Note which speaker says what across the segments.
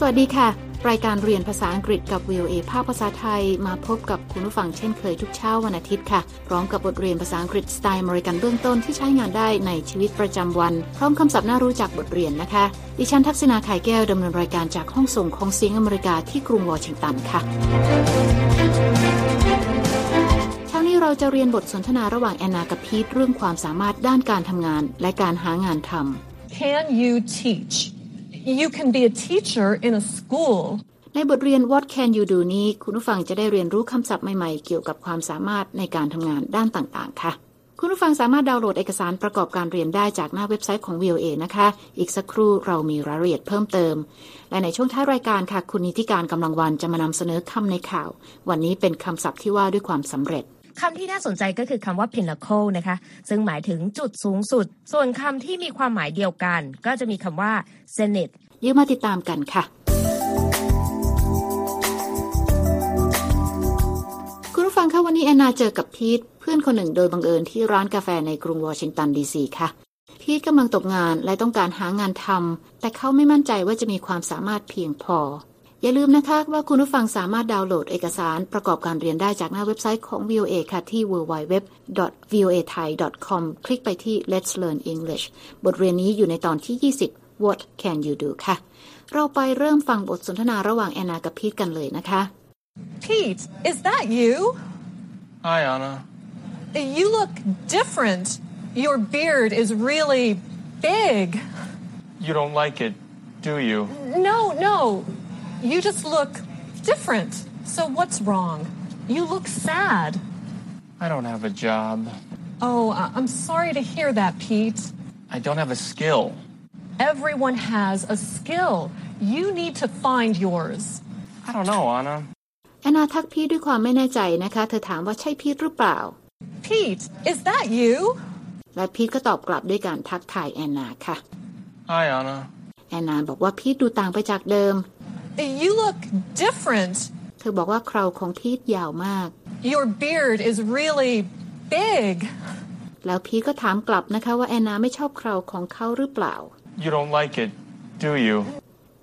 Speaker 1: สวัสดีค่ะ รายการเรียนภาษาอังกฤษกับ VOA ภาคภาษาไทย มาพบกับคุณผู้ฟังเช่นเคยทุกเช้าวันอาทิตย์ค่ะ พร้อมกับบทเรียนภาษาอังกฤษสไตล์อเมริกันเบื้องต้นที่ใช้งานได้ในชีวิตประจำวัน พร้อมคำศัพท์น่ารู้จักบทเรียนนะคะ ดิฉันทักษณาไข่แก้วดำเนินรายการจากห้องส่งของเสียงอเมริกาที่กรุงวอชิงตันค่ะเช้านี้เราจะเรียนบทสนทนาระหว่างแอนนากับพีทเรื่องความสามารถด้านการทำงานและการหางานทำ
Speaker 2: Can you teach? You can be a teacher in a school.
Speaker 1: ในบทเรียน What Can You Do นี้ คุณผู้ฟังจะได้เรียนรู้คำศัพท์ใหม่ๆ เกี่ยวกับความสามารถในการทำงานด้านต่างๆ ค่ะ คุณผู้ฟังสามารถดาวน์โหลดเอกสารประกอบการเรียนได้จากหน้าเว็บไซต์ของ VOA นะคะ อีกสักครู่เรามีรายละเอียดเพิ่มเติม และในช่วงท้ายรายการค่ะ คุณนิติการกำลังวันจะมานำเสนอคำในข่าว วันนี้เป็นคำศัพท์ที่ว่าด้วยความสำเร็จ
Speaker 3: คำที่น่าสนใจก็คือคำว่า pinnacle นะคะ ซึ่งหมายถึงจุดสูงสุด ส่วนคำที่มีความหมายเดียวกัน ก็จะมีคำว่า zenith
Speaker 1: เดี๋ยวมาติดตามกันค่ะคุณผู้ฟังคะวันนี้แอนนาเจอกับพีทเพื่อนคนหนึ่งโดยบังเอิญที่ร้านกาแฟในกรุงวอชิงตันดีซีค่ะ พีทกำลังตกงานและต้องการหางานทำแต่เขาไม่มั่นใจว่าจะมีความสามารถเพียงพอ อย่าลืมนะคะว่าคุณผู้ฟังสามารถดาวน์โหลดเอกสารประกอบการเรียนได้จากหน้าเว็บไซต์ของ VOA ค่ะ ที่ www.voathai.com คลิกไปที่ Let's Learn English บทเรียนนี้อยู่ในตอนที่ 20 What can you do ค่ะ เราไปเริ่มฟังบทสนทนาระหว่างแอนนากับพีทกันเลยนะคะ
Speaker 2: Pete, is that you?
Speaker 4: Hi, Anna.
Speaker 2: You look different. Your beard is really big.
Speaker 4: You don't like it, do you?
Speaker 2: No, no. You just look different. So what's wrong? You look sad.
Speaker 4: I don't have a job.
Speaker 2: Oh, I- I'm sorry to hear that, Pete.
Speaker 4: I don't have a skill.
Speaker 2: Everyone has a skill. You need to find yours.
Speaker 4: I don't know, Anna.
Speaker 1: แอนนาทักพีทด้วยความไม่แน่ใจนะคะ เธอถามว่าใช่พีทหรือเปล่า
Speaker 2: Pete, is that you?
Speaker 1: และพีทก็ตอบกลับด้วยการทักทายแอนนาค่ะ
Speaker 4: Hi, Anna.
Speaker 1: แอนนาบอกว่าพีทดูต่างไปจากเดิม
Speaker 2: You look different.
Speaker 1: เธอบอกว่าเคราของพีทยาวมาก
Speaker 2: Your beard is really big.
Speaker 1: แล้วพีทก็ถามกลับนะคะว่าแอนนาไม่ชอบเคราของเขาหรือเปล่า
Speaker 4: You don't like it, do you?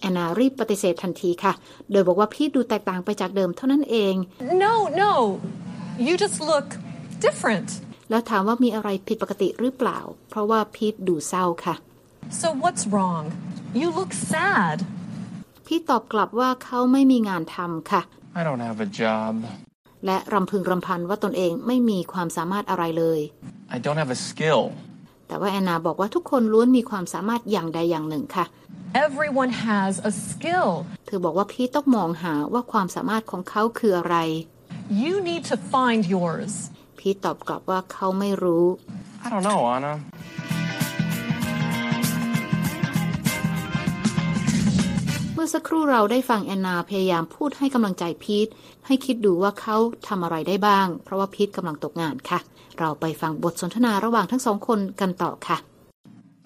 Speaker 1: แอนนารีบปฏิเสธทันทีค่ะ โดยบอกว่าพีทดูแตกต่างไปจากเดิมเท่านั้นเอง
Speaker 2: No, no. You just look different.
Speaker 1: แล้วถามว่ามีอะไรผิดปกติหรือเปล่า เพราะว่าพีทดูเศร้าค่ะ
Speaker 2: So what's wrong? You look sad.
Speaker 1: พีทตอบกลับว่าเขาไม่มีงานทำค่ะ
Speaker 4: I don't have a job.
Speaker 1: และรำพึงรำพันว่าตนเองไม่มีความสามารถอะไรเลย
Speaker 4: I don't have a skill.
Speaker 1: แต่ว่าแอนนาบอกว่าทุกคนล้วนมีความสามารถอย่างใดอย่างหนึ่งค่ะ
Speaker 2: Everyone has a skill.
Speaker 1: เธอบอกว่าพีทต้องมองหาว่าความสามารถของเขาคืออะไร
Speaker 2: You need to find yours.
Speaker 1: พีทตอบกลับว่าเขาไม่รู้
Speaker 4: I don't know, Anna.
Speaker 1: เมื่อสักครู่เราได้ฟังแอนนาพยายามพูดให้กำลังใจพีทให้คิดดูว่าเขาทำอะไรได้บ้าง เพราะว่าพีทกำลังตกงานค่ะ เราไปฟังบทสนทนาระหว่างทั้งสองคนกันต่อค่ะ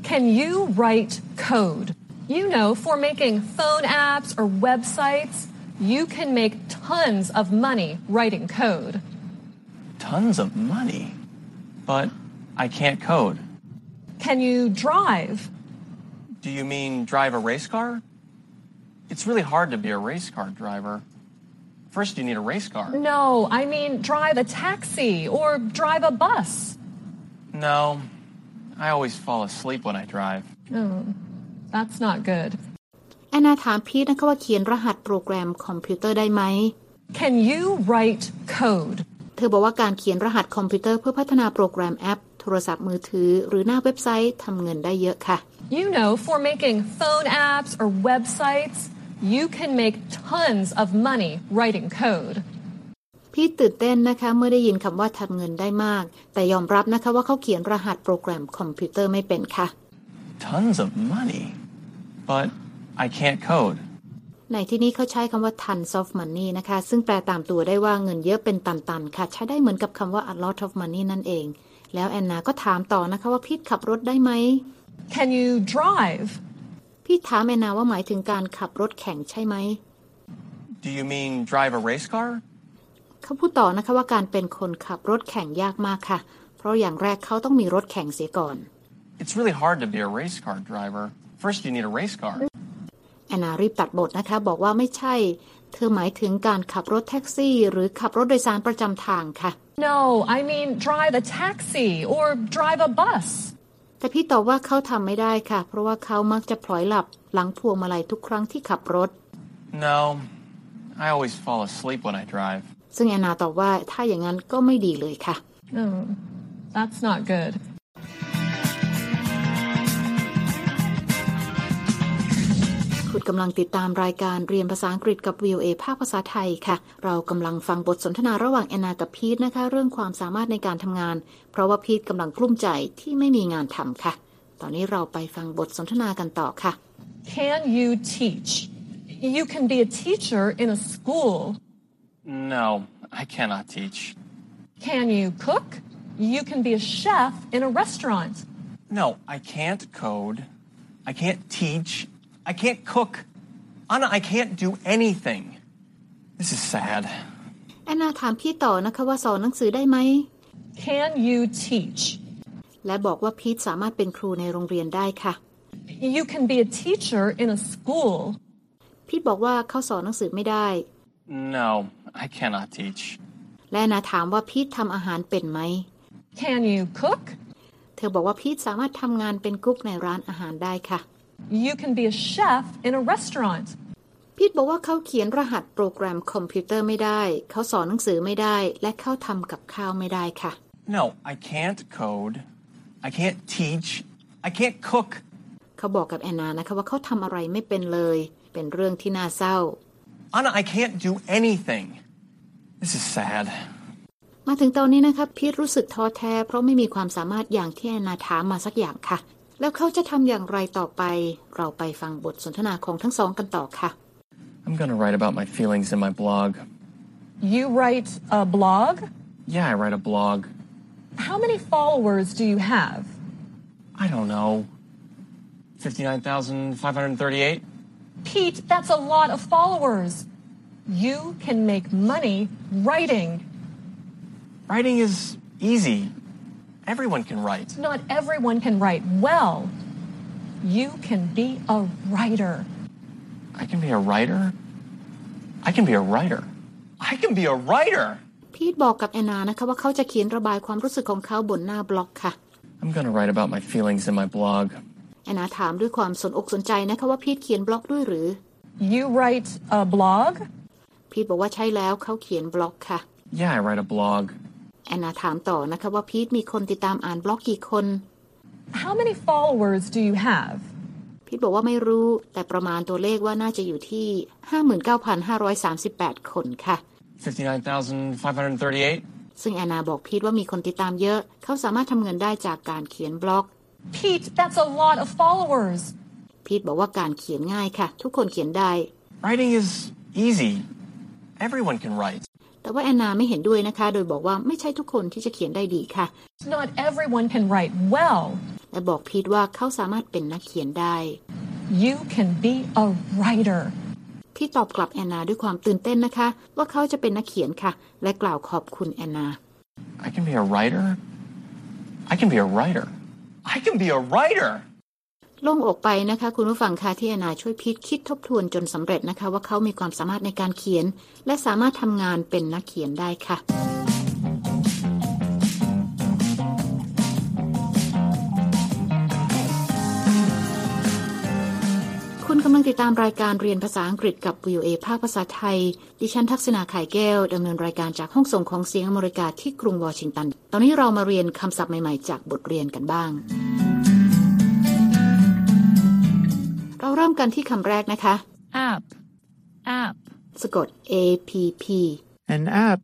Speaker 2: Can you write code? You know, for making phone apps or websites, you can make tons of money writing code.
Speaker 4: Tons of money. But I can't code.
Speaker 2: Can you drive?
Speaker 4: Do you mean drive a race car? It's really hard to be a race car driver. First, you need a race car.
Speaker 2: No, I mean drive a taxi or drive a bus.
Speaker 4: No, I always fall asleep when I drive.
Speaker 2: Oh, that's not good.
Speaker 1: แอนนาถามพีทนะคะว่าเขียนรหัสโปรแกรมคอมพิวเตอร์ได้ไหม
Speaker 2: Can you write code?
Speaker 1: เธอบอกว่าการเขียนรหัสคอมพิวเตอร์เพื่อพัฒนาโปรแกรมแอป โทรศัพท์มือถือ หรือหน้าเว็บไซต์ทำเงินได้เยอะค่ะ
Speaker 2: You know, for making phone apps or websites, you can make tons of money writing code.
Speaker 1: พีทตื่นเต้นนะคะเมื่อได้ยินคำว่าทำเงินได้มาก แต่ยอมรับนะคะว่าเขาเขียนรหัสโปรแกรมคอมพิวเตอร์ไม่เป็นค่ะ
Speaker 4: Tons of money. But I can't code.
Speaker 1: ในที่นี้เขาใช้คำว่า tons of money นะคะ ซึ่งแปลตามตัวได้ว่าเงินเยอะเป็นตันๆ ค่ะ ใช้ได้เหมือนกับคำว่า a lot of money นั่นเอง แล้วแอนนาก็ถามต่อนะคะว่าพีทขับรถได้ไหม
Speaker 2: Can you drive?
Speaker 1: พีทถามแอนนาว่าหมายถึงการขับรถแข่งใช่ไหม
Speaker 4: Do you mean drive a race car?
Speaker 1: เขาพูดต่อนะคะว่าการเป็นคนขับรถแข่งยากมากค่ะ เพราะอย่างแรกเขาต้องมีรถแข่งเสียก่อน
Speaker 4: It's really hard to be a race car driver. First, you need a race car.
Speaker 1: แอนนารีบตัดบทนะคะ บอกว่าไม่ใช่ เธอหมายถึงการขับรถแท็กซี่ หรือขับรถโดยสารประจำทางค่ะ
Speaker 2: No, I mean drive a taxi or drive a bus.
Speaker 1: แต่พี่ตอบว่าเขาทำไม่ได้ค่ะ เพราะว่าเขามักจะพลอยหลับหลังพวงมาลัยทุกครั้งที่ขับรถ
Speaker 4: No, I always fall asleep when I drive.
Speaker 1: ซึ่งแอนนาตอบว่าถ้าอย่างนั้นก็ไม่ดีเลยค่ะ
Speaker 2: Oh, that's not good.
Speaker 1: กำลังติดตามรายการเรียนภาษาอังกฤษกับ VOA ภาคภาษาไทยค่ะ เรากำลังฟังบทสนทนาระหว่างแอนนากับพีทนะคะ เรื่องความสามารถในการทำงาน เพราะว่าพีทกำลังกลุ้มใจที่ไม่มีงานทำค่ะ ตอนนี้เราไปฟังบทสนทนากันต่อค่ะ
Speaker 2: Can you teach? You can be a teacher in a school.
Speaker 4: No, I cannot teach.
Speaker 2: Can you cook? You can be a chef in a restaurant.
Speaker 4: No, I can't code. I can't teach. I can't cook. Anna, I can't do anything. This is sad.
Speaker 1: แอนนาถามพี่ต่อนะคะว่าสอนหนังสือได้ไหม
Speaker 2: Can you teach?
Speaker 1: และบอกว่าพีทสามารถเป็นครูในโรงเรียนได้ค่ะ
Speaker 2: You can be a teacher in a school.
Speaker 1: พีทบอกว่าเขาสอนหนังสือไม่ได้
Speaker 4: No, I cannot teach.
Speaker 1: และแอนนาถามว่าพีททำอาหารเป็นไหม
Speaker 2: Can you cook?
Speaker 1: เธอบอกว่าพีทสามารถทำงานเป็นกุ๊กในร้านอาหารได้ค่ะ
Speaker 2: You can be a chef in a restaurant.
Speaker 1: พีทบอกว่าเขาเขียนรหัสโปรแกรมคอมพิวเตอร์ไม่ได้ เขาสอนหนังสือไม่ได้ และเขาทำกับข้าวไม่ได้ค่ะ
Speaker 4: No, I can't code. I can't teach. I can't cook.
Speaker 1: เขาบอกกับแอนนานะคะว่าเขาทำอะไรไม่เป็นเลย เป็นเรื่องที่น่าเศร้า
Speaker 4: Anna, I can't do anything. This is sad.
Speaker 1: มาถึงตอนนี้นะคะพีทรู้สึกท้อแท้ เพราะไม่มีความสามารถอย่างที่แอนนาถามมาสักอย่างค่ะ แล้วเขาจะทำอย่างไรต่อไป เราไปฟังบทสนทนาของทั้งสองกันต่อค่ะ
Speaker 4: I'm gonna write about my feelings in my blog.
Speaker 2: You write a blog?
Speaker 4: Yeah, I write a blog.
Speaker 2: How many followers do you have?
Speaker 4: I don't know. 59,538?
Speaker 2: Pete, that's a lot of followers. You can make money writing.
Speaker 4: Writing is easy. Everyone can write.
Speaker 2: Not everyone can write well. You can be a writer.
Speaker 4: I can be a writer. I can be a writer. I can be a writer.
Speaker 1: พีทบอกกับแอนนานะคะว่าเขาจะเขียนระบายความรู้สึกของเขาบนหน้าบล็อกค่ะ
Speaker 4: I'm gonna write about my feelings in my blog.
Speaker 1: แอนนาถามด้วยความสนอกสนใจนะคะว่าพีทเขียนบล็อกด้วยหรือ
Speaker 2: You write a blog?
Speaker 1: พีทบอกว่าใช่แล้วเขาเขียนบล็อกค่ะ
Speaker 4: Yeah, I write a blog.
Speaker 1: แอนนาถามต่อนะคะว่าพีทมีคนติดตามอ่านบล็อกกี่คน
Speaker 2: How many followers do you have?
Speaker 1: พีทบอกว่าไม่รู้ แต่ประมาณตัวเลขว่าน่าจะอยู่ที่ 59,538 คนค่ะ
Speaker 4: 59,538?
Speaker 1: ซึ่งแอนนาบอกพีทว่ามีคนติดตามเยอะ เขาสามารถทำเงินได้จากการเขียนบล็อก
Speaker 2: Pete, that's a lot of followers.
Speaker 1: พีทบอกว่าการเขียนง่ายค่ะ ทุกคนเขียนได้
Speaker 4: Writing is easy. Everyone can write.
Speaker 1: แต่ว่าแอนนาไม่เห็นด้วยนะคะ โดยบอกว่าไม่ใช่ทุกคนที่จะเขียนได้ดีค่ะ
Speaker 2: Not everyone can write well.
Speaker 1: และบอกพีทว่าเขาสามารถเป็นนักเขียนได้
Speaker 2: You can be a writer.
Speaker 1: พี่ตอบกลับแอนนาด้วยความตื่นเต้นนะคะ ว่าเขาจะเป็นนักเขียนค่ะ และกล่าวขอบคุณแอนนา
Speaker 4: I can be a writer. I can be a writer. I can be a writer.
Speaker 1: โล่งอกไปนะคะ คุณผู้ฟังคะที่อนาช่วยพีทคิดทบทวนจนสำเร็จนะคะ ว่าเขามีความสามารถในการเขียน และสามารถทำงานเป็นนักเขียนได้ค่ะคุณกำลังติดตามรายการเรียนภาษาอังกฤษกับ VOA ภาคภาษาไทย ดิฉันทักษณาไข่แก้ว ดำเนินรายการจากห้องส่งของเสียงอเมริกาที่กรุงวอชิงตัน ตอนนี้เรามาเรียนคำศัพท์ใหม่ ๆ จากบทเรียนกันบ้าง กันที่คำแรกนะคะ
Speaker 3: app app
Speaker 1: สะกด A P P
Speaker 5: An app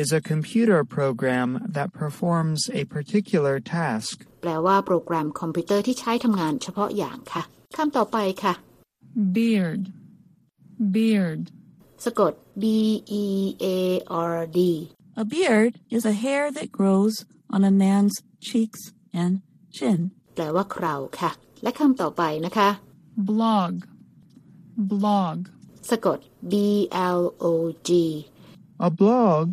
Speaker 5: is a computer program that performs a particular task.
Speaker 1: แปลว่าโปรแกรมคอมพิวเตอร์ที่ใช้ทำงานเฉพาะอย่างค่ะคำต่อไปค่ะ
Speaker 6: beard, beard.
Speaker 1: สะกด B E A R D
Speaker 6: A beard is a hair that grows on a man's cheeks and chin.
Speaker 1: แปลว่าเคราค่ะ และคำต่อไปนะคะ
Speaker 6: Blog, blog.
Speaker 1: สะกด B L O G
Speaker 5: A blog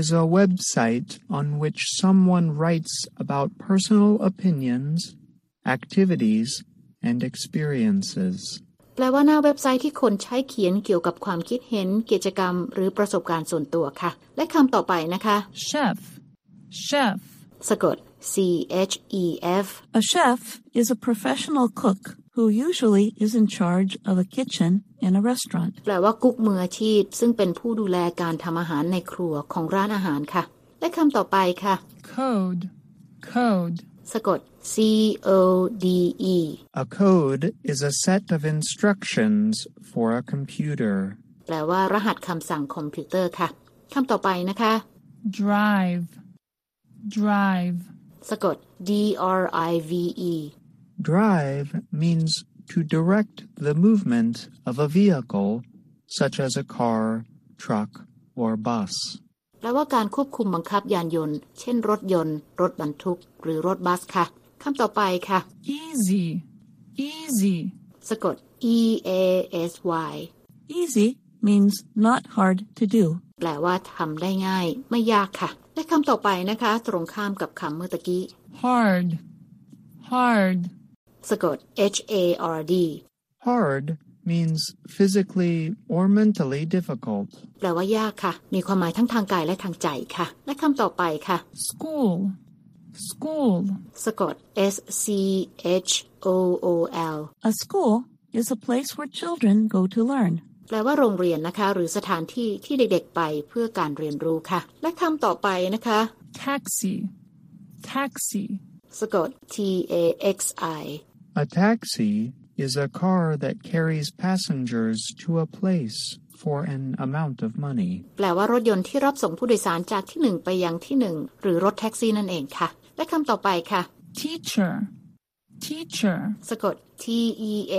Speaker 5: is a website on which someone writes about personal opinions, activities, and experiences.
Speaker 1: แปลว่าหน้าเว็บไซต์ที่คนใช้เขียนเกี่ยวกับความคิดเห็น กิจกรรม หรือประสบการณ์ส่วนตัวค่ะ และคำต่อไปนะคะ
Speaker 6: Chef. Chef.
Speaker 1: สะกด C H E F
Speaker 6: A chef is a professional cook Who usually is in charge of a kitchen in a restaurant.
Speaker 1: แปลว่ากุ๊กมืออาชีพ ซึ่งเป็นผู้ดูแลการทำอาหารในครัวของร้านอาหารค่ะ และคำต่อไปค่ะ
Speaker 6: Code. Code.
Speaker 1: สะกด C O D E
Speaker 5: A code is a set of instructions for a computer.
Speaker 1: แปลว่ารหัสคำสั่งคอมพิวเตอร์ค่ะคำต่อไปนะคะ
Speaker 6: Drive. Drive.
Speaker 1: สะกด D R I V E
Speaker 5: Drive means to direct the movement of a vehicle, such as a car, truck, or bus.
Speaker 1: แปลว่าการควบคุมบังคับยานยนต์ เช่นรถยนต์ รถบรรทุก หรือรถบัสค่ะ คำต่อไปค่ะ
Speaker 6: Easy. Easy.
Speaker 1: สะกด E A S Y
Speaker 6: Easy means not hard to do.
Speaker 1: แปลว่าทำได้ง่าย ไม่ยากค่ะ และคำต่อไปนะคะ ตรงข้ามกับคำเมื่อตะกี้
Speaker 6: Hard. Hard.
Speaker 1: สะกด H A R D
Speaker 5: Hard means physically or mentally difficult.
Speaker 1: แปลว่ายากค่ะ มีความหมายทั้งทางกายและทางใจค่ะ และคำต่อไปค่ะ
Speaker 6: School. School.
Speaker 1: สะกด S C H O O L
Speaker 6: A school is a place where children go to learn.
Speaker 1: แปลว่าโรงเรียนนะคะ หรือสถานที่ที่เด็กๆไปเพื่อการเรียนรู้ค่ะ และคำต่อไปนะคะ
Speaker 6: Taxi. Taxi.
Speaker 1: สะกด T A X I
Speaker 5: A taxi is a car that carries passengers to a place for an amount of money.
Speaker 1: แปลว่ารถยนต์ที่รับส่งผู้โดยสารจากที่หนึ่งไปยังที่หนึ่งหรือรถแท็กซี่นั่นเองค่ะ และคำต่อไปค่ะ
Speaker 6: Teacher. Teacher.
Speaker 1: สะกด T E A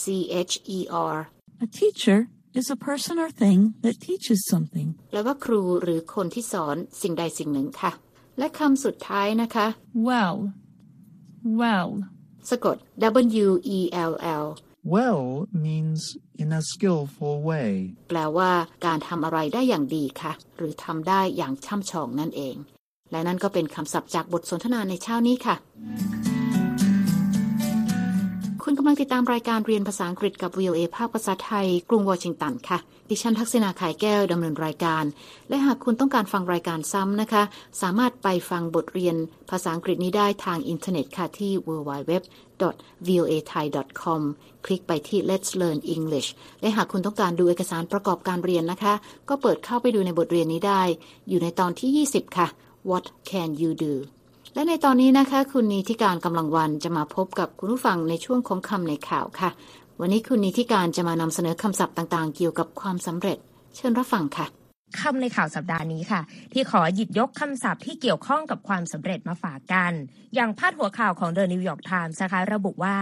Speaker 1: C H E R
Speaker 6: A teacher is a person or thing that teaches something.
Speaker 1: แปลว่าครูหรือคนที่สอนสิ่งใดสิ่งหนึ่งค่ะ และคำสุดท้ายนะคะ
Speaker 6: Well. Well.
Speaker 1: สะกด W E L L
Speaker 5: Well means in a skillful way.
Speaker 1: แปลว่าการทำอะไรได้อย่างดีค่ะ หรือทำได้อย่างช่ำชองนั่นเอง และนั่นก็เป็นคำศัพท์จากบทสนทนาในเช้านี้ค่ะ คุณกำลังติดตามรายการเรียนภาษาอังกฤษกับ VOA ภาคภาษาไทย กรุงวอชิงตันค่ะ ดิฉันทักษิณา ข่ายแก้วดำเนินรายการ และหากคุณต้องการฟังรายการซ้ำนะคะ สามารถไปฟังบทเรียนภาษาอังกฤษนี้ได้ทางอินเทอร์เน็ตค่ะที่ www.voathai.com คลิกไปที่ Let's Learn English และหากคุณต้องการดูเอกสารประกอบการเรียนนะคะ ก็เปิดเข้าไปดูในบทเรียนนี้ได้ อยู่ในตอนที่ 20 ค่ะ What can you do และในตอนนี้นะคะ คุณนีทิการกำลังวันจะมาพบกับคุณผู้ฟังในช่วงของคำในข่าวค่ะ วันนี้คุณนีทิการจะมานำเสนอคำศัพท์ต่างๆ เกี่ยวกับความสำเร็จ เชิญรับฟังค่ะ
Speaker 3: คำในข่าวสัปดาห์นี้ค่ะ ที่ขอหยิบยกคำศัพท์ที่เกี่ยวข้องกับความสำเร็จมาฝากกัน อย่างพาดหัวข่าวของ The New York Times นะคะระบุว่า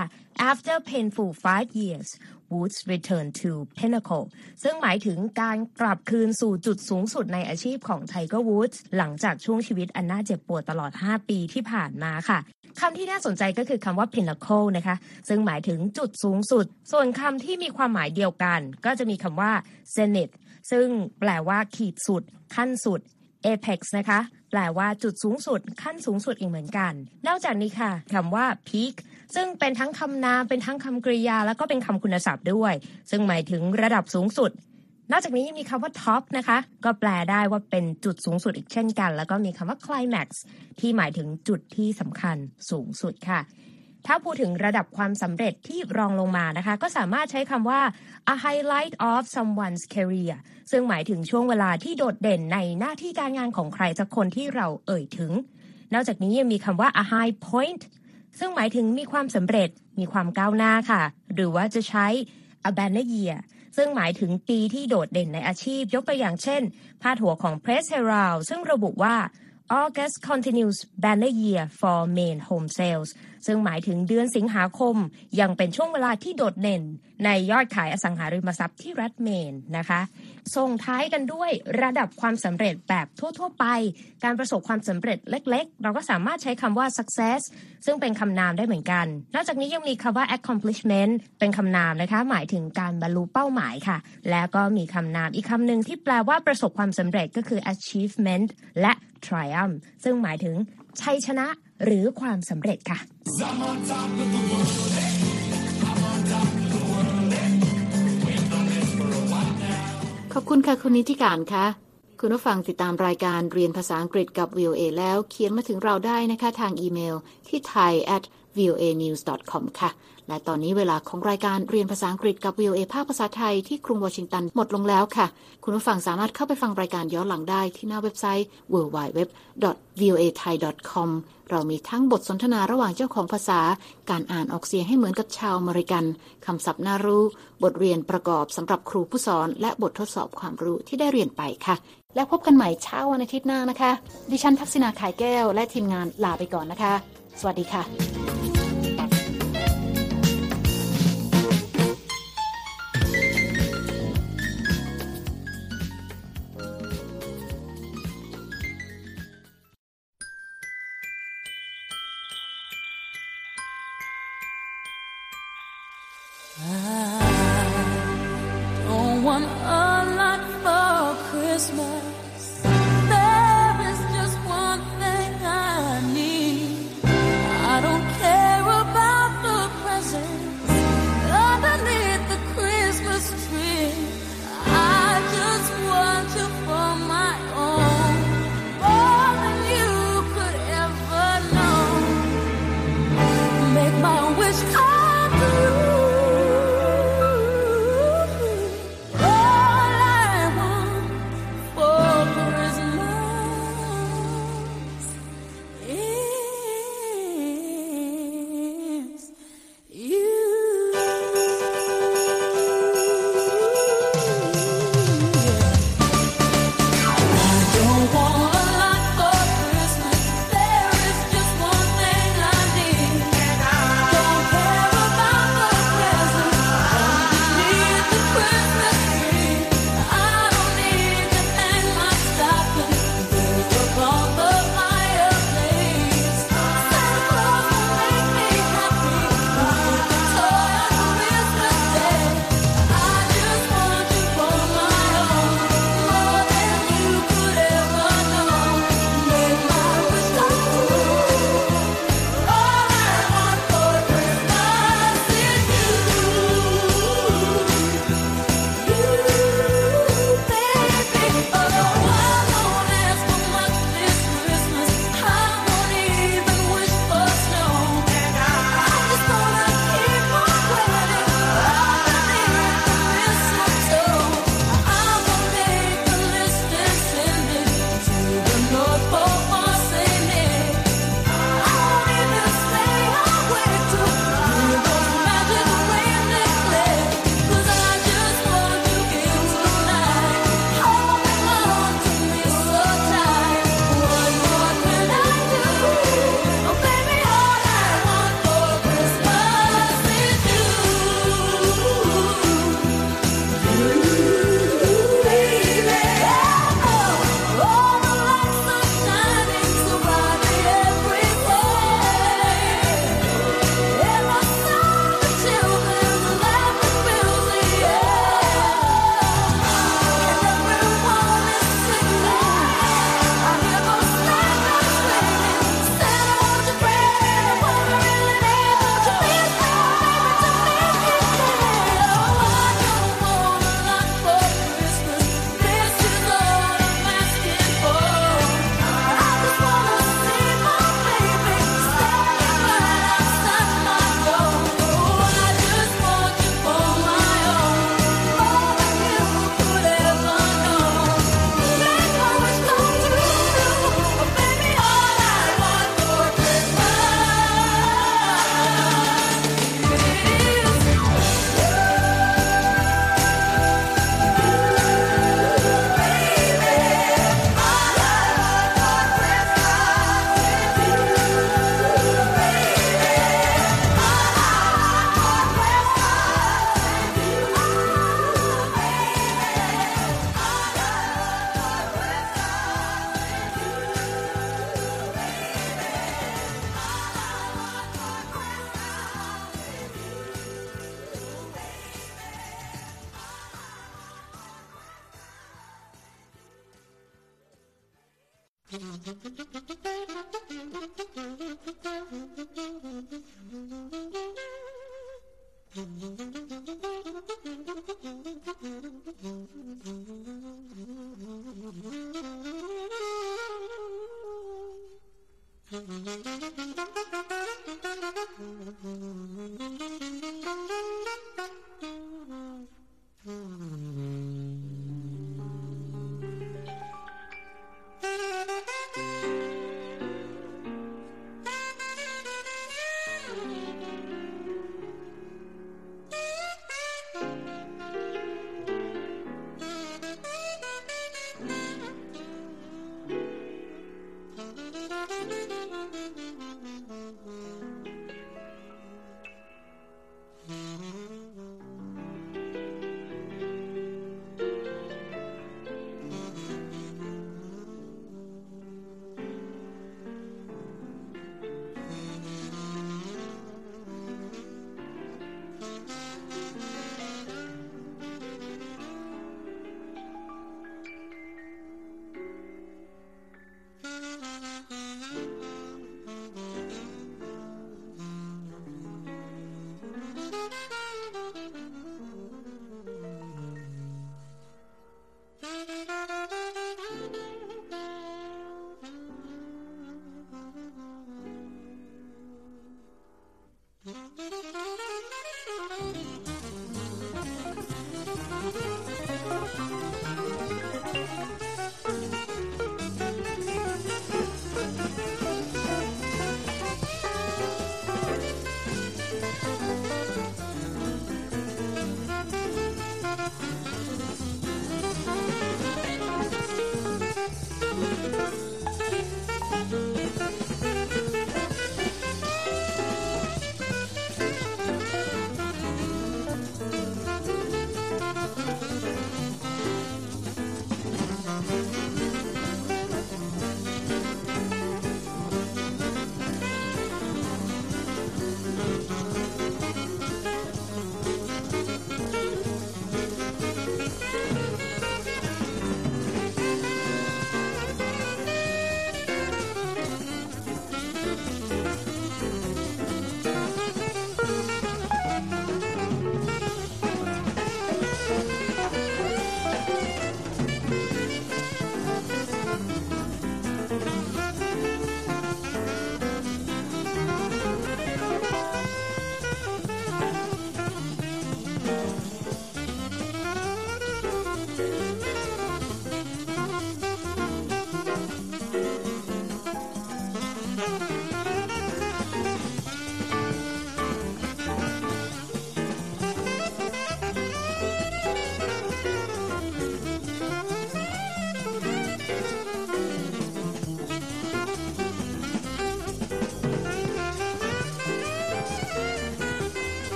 Speaker 3: after painful five years Woods return to pinnacle ซึ่งหมายถึงการกลับคืนสู่จุดสูงสุดในอาชีพของ Tiger Woods หลังจากช่วงชีวิตอันน่าเจ็บปวดตลอด 5 ปีที่ผ่านมาค่ะคำที่น่าสนใจก็คือคำว่า pinnacle นะคะ ซึ่งหมายถึงจุดสูงสุด ส่วนคำที่มีความหมายเดียวกัน ก็จะมีคำว่า zenith ซึ่งแปลว่าขีดสุด ขั้นสุด apex นะคะ แปลว่าจุดสูงสุด ขั้นสูงสุดอีกเหมือนกัน นอกจากนี้ค่ะคำว่า peak ซึ่งเป็นทั้งคำนาม เป็นทั้งคำกริยา แล้วก็เป็นคำคุณศัพท์ด้วย ซึ่งหมายถึงระดับสูงสุด นอกจากนี้ยังมีคำว่า top นะคะ ก็แปลได้ว่าเป็นจุดสูงสุดอีกเช่นกัน แล้วก็มีคำว่า climax ที่หมายถึงจุดที่สำคัญสูงสุดค่ะ ถ้าพูดถึงระดับความสำเร็จที่รองลงมานะคะ ก็สามารถใช้คำว่า a highlight of someone's career ซึ่งหมายถึงช่วงเวลาที่โดดเด่นในหน้าที่การงานของใครสักคนที่เราเอ่ยถึง นอกจากนี้ยังมีคำว่า a high point ซึ่งหมายถึงมีความสำเร็จ มีความก้าวหน้าค่ะ หรือว่าจะใช้ a banner year ซึ่งหมายถึงปีที่โดดเด่นในอาชีพ ยกตัวอย่างเช่น พาดหัวของ Press Herald ซึ่งระบุว่า August continues banner year for main home sales ซึ่งหมายถึงเดือนสิงหาคม ยังเป็นช่วงเวลาที่โดดเด่น ในยอดขายอสังหาริมทรัพย์ที่รัฐเมนนะคะส่งท้ายกันด้วยระดับความสำเร็จแบบทั่ว ๆ ไป การประสบความสำเร็จเล็ก ๆ เราก็สามารถใช้คำว่า success ซึ่งเป็นคำนามได้เหมือนกัน นอกจากนี้ยังมีคำว่า accomplishment เป็นคำนามนะคะ หมายถึงการบรรลุเป้าหมายค่ะ แล้วก็มีคำนามอีกคำหนึ่งที่แปลว่าประสบความสำเร็จก็คือ achievement และ triumph ซึ่งหมายถึงชัยชนะ หรือความสำเร็จค่ะ
Speaker 7: ขอบคุณค่ะ คุณนิติการค่ะ คุณผู้ฟังติดตามรายการเรียนภาษาอังกฤษกับ VOA แล้วเขียนมาถึงเราได้นะคะ ทางอีเมลที่ thai at voanews.com ค่ะ และตอนนี้เวลาของรายการเรียนภาษาอังกฤษกับ VOA ภาคภาษาไทยที่กรุงวอชิงตันหมดลงแล้วค่ะ คุณผู้ฟังสามารถเข้าไปฟังรายการย้อนหลังได้ที่หน้าเว็บไซต์ www.voathai.com เรามีทั้งบทสนทนาระหว่างเจ้าของภาษา การอ่านออกเสียงให้เหมือนกับชาวอเมริกัน คำศัพท์น่ารู้ บทเรียนประกอบสำหรับครูผู้สอน และบททดสอบความรู้ที่ได้เรียนไปค่ะ แล้วพบกันใหม่เช้าวันอาทิตย์หน้านะคะ ดิฉันทักษณาขายแก้ว และทีมงานลาไปก่อนนะคะ สวัสดีค่ะ